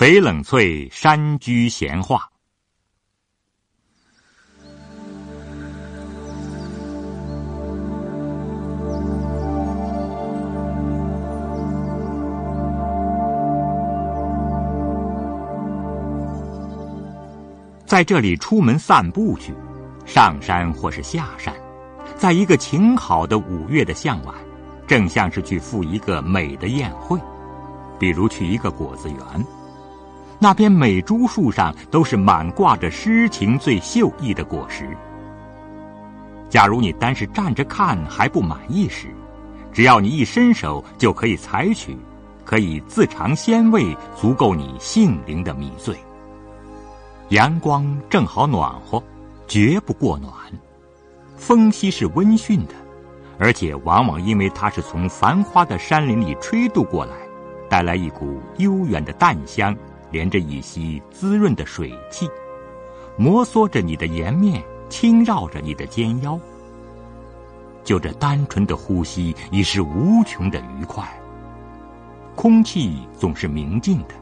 翡冷翠山居闲话。在这里出门散步去，上山或是下山，在一个晴好的五月的向晚，正像是去赴一个美的宴会，比如去一个果子园，那边每株树上都是满挂着诗情最秀逸的果实。假如你单是站着看还不满意时，只要你一伸手就可以采取，可以自尝鲜味，足够你性灵的迷醉。阳光正好暖和，绝不过暖；风息是温驯的，而且往往因为它是从繁花的山林里吹渡过来，带来一股悠远的淡香，连着一吸滋润的水汽，摩挲着你的颜面，轻绕着你的肩腰。就这单纯的呼吸，已是无穷的愉快。空气总是明净的，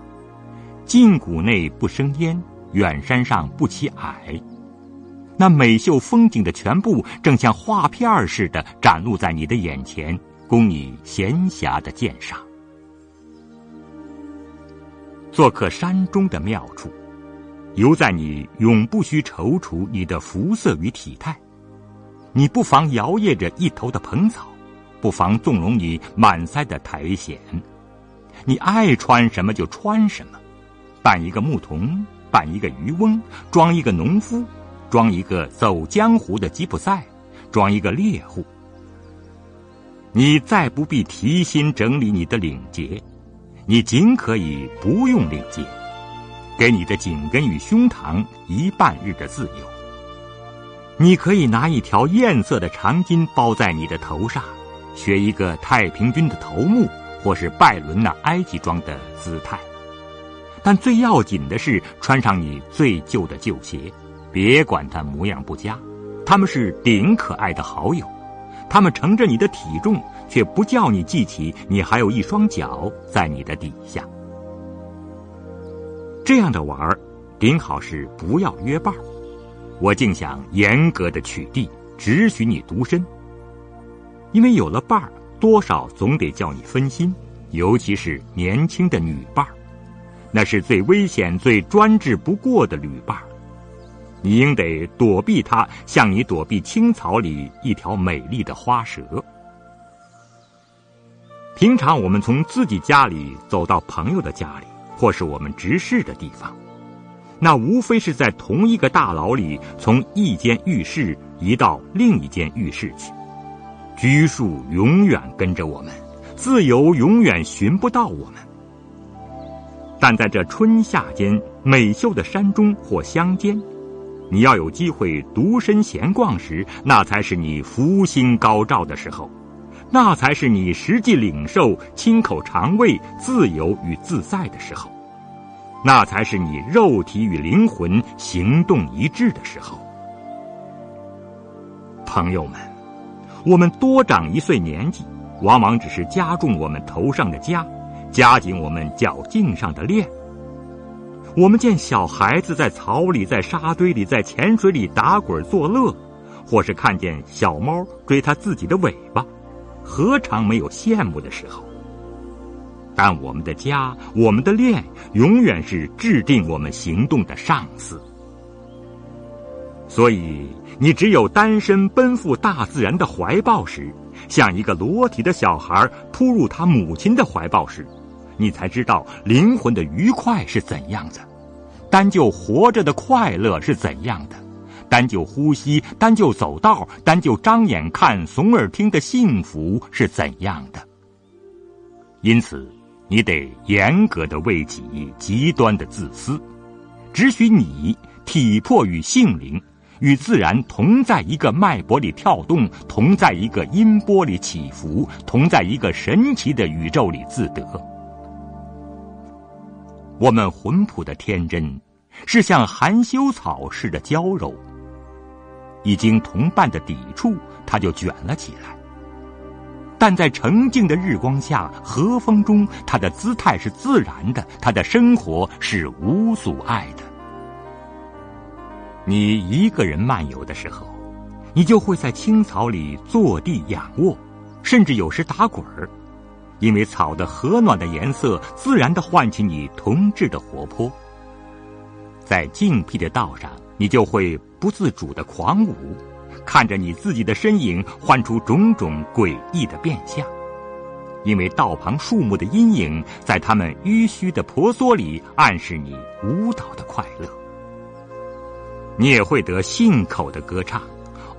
近谷内不生烟。远山上不起矮，那美秀风景的全部正像画片似的展露在你的眼前，供你闲暇的鉴赏。做客山中的妙处，犹在你永不需踌躇你的肤色与体态。你不妨摇曳着一头的蓬草，不妨纵容你满腮的苔藓。你爱穿什么就穿什么，扮一个牧童。扮一个渔翁，装一个农夫，装一个走江湖的吉普赛，装一个猎户。你再不必提心整理你的领结，你尽可以不用领结，给你的颈根与胸膛一半日的自由。你可以拿一条艳色的长巾包在你的头上，学一个太平军的头目，或是拜伦那埃及装的姿态。但最要紧的是穿上你最旧的旧鞋，别管它模样不佳，他们是顶可爱的好友，他们乘着你的体重，却不叫你记起你还有一双脚在你的底下。这样的玩儿，顶好是不要约伴儿。我竟想严格的取缔，只许你独身，因为有了伴儿，多少总得叫你分心，尤其是年轻的女伴儿。那是最危险、最专制不过的旅伴儿你应得躲避她，像你躲避青草里一条美丽的花蛇。平常我们从自己家里走到朋友的家里，或是我们直视的地方，那无非是在同一个大牢里，从一间浴室移到另一间浴室去。拘束永远跟着我们，自由永远寻不到我们。但在这春夏间美秀的山中或乡间，你要有机会独身闲逛时，那才是你福星高照的时候，那才是你实际领受、亲口尝味自由与自在的时候，那才是你肉体与灵魂行动一致的时候。朋友们，我们多长一岁年纪，往往只是加重我们头上的枷。加紧我们脚颈上的链。我们见小孩子在草里、在沙堆里、在浅水里打滚作乐，或是看见小猫追它自己的尾巴，何尝没有羡慕的时候？但我们的家、我们的恋，永远是制定我们行动的上司。所以，你只有单身奔赴大自然的怀抱时，像一个裸体的小孩扑入他母亲的怀抱时。你才知道灵魂的愉快是怎样的，单就活着的快乐是怎样的，单就呼吸，单就走道，单就张眼看、耸耳听的幸福是怎样的。因此，你得严格的为己，极端的自私，只许你体魄与性灵与自然同在一个脉搏里跳动，同在一个音波里起伏，同在一个神奇的宇宙里自得。我们魂朴的天真，是像含羞草似的娇柔。一经同伴的抵触，它就卷了起来。但在澄净的日光下、和风中，它的姿态是自然的，它的生活是无阻碍的。你一个人漫游的时候，你就会在青草里坐地仰卧，甚至有时打滚儿，因为草的和暖的颜色自然的唤起你童稚的活泼。在静僻的道上，你就会不自主的狂舞。看着你自己的身影，幻出种种诡异的变相，因为道旁树木的阴影，在它们迂虚的婆娑里，暗示你舞蹈的快乐。你也会得信口的歌唱，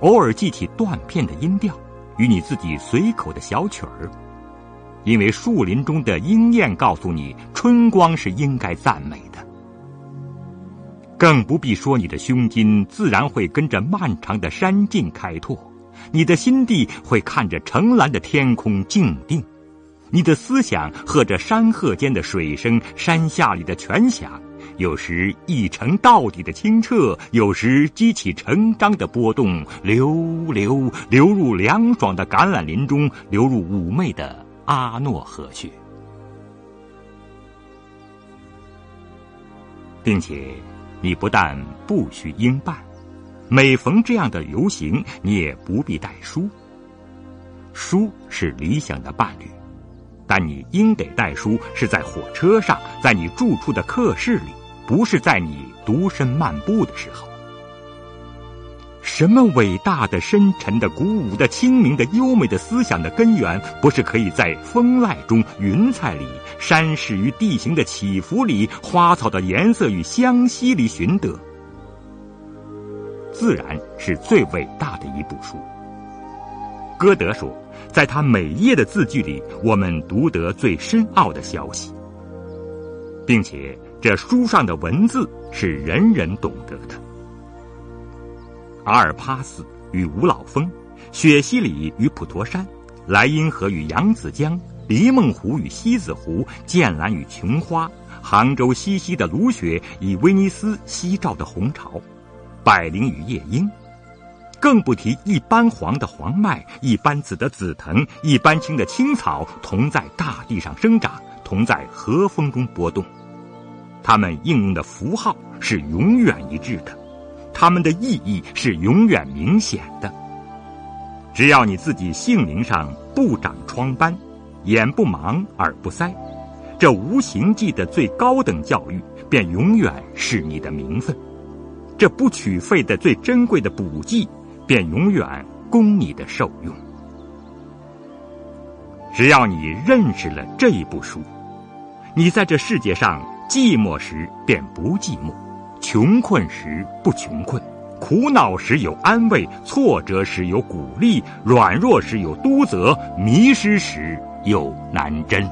偶尔记起断片的音调，与你自己随口的小曲儿，因为树林中的莺燕告诉你，春光是应该赞美的。更不必说，你的胸襟自然会跟着漫长的山径开拓，你的心地会看着澄蓝的天空静定，你的思想和着山壑间的水声、山下里的泉响，有时一程到底的清澈，有时激起成章的波动，流流流入凉爽的橄榄林中，流入妩媚的阿诺河去，并且。你不但不需应伴，每逢这样的游行，你也不必带书。书是理想的伴侣，但你应得带书是在火车上，在你住处的客室里，不是在你独身漫步的时候。什么伟大的、深沉的、鼓舞的、清明的、优美的思想的根源，不是可以在风籁中、云彩里、山势与地形的起伏里、花草的颜色与香息里寻得？自然是最伟大的一部书。歌德说，在他每页的字句里，我们读得最深奥的消息，并且这书上的文字是人人懂得的。阿尔帕斯与五老峰，雪西里与普陀山，莱茵河与扬子江，黎梦湖与西子湖，剑兰与琼花，杭州西溪的芦雪与威尼斯夕照的红潮，百灵与夜莺，更不提一般黄的黄麦，一般紫的紫藤，一般青的青草，同在大地上生长，同在和风中波动，它们应用的符号是永远一致的。他们的意义是永远明显的。只要你自己姓名上不长疮斑，眼不盲耳不塞，这无形记的最高等教育便永远是你的名分；这不取费的最珍贵的补剂便永远供你的受用。只要你认识了这一部书，你在这世界上寂寞时便不寂寞。穷困时不穷困，苦恼时有安慰，挫折时有鼓励，软弱时有督责，迷失时有南针。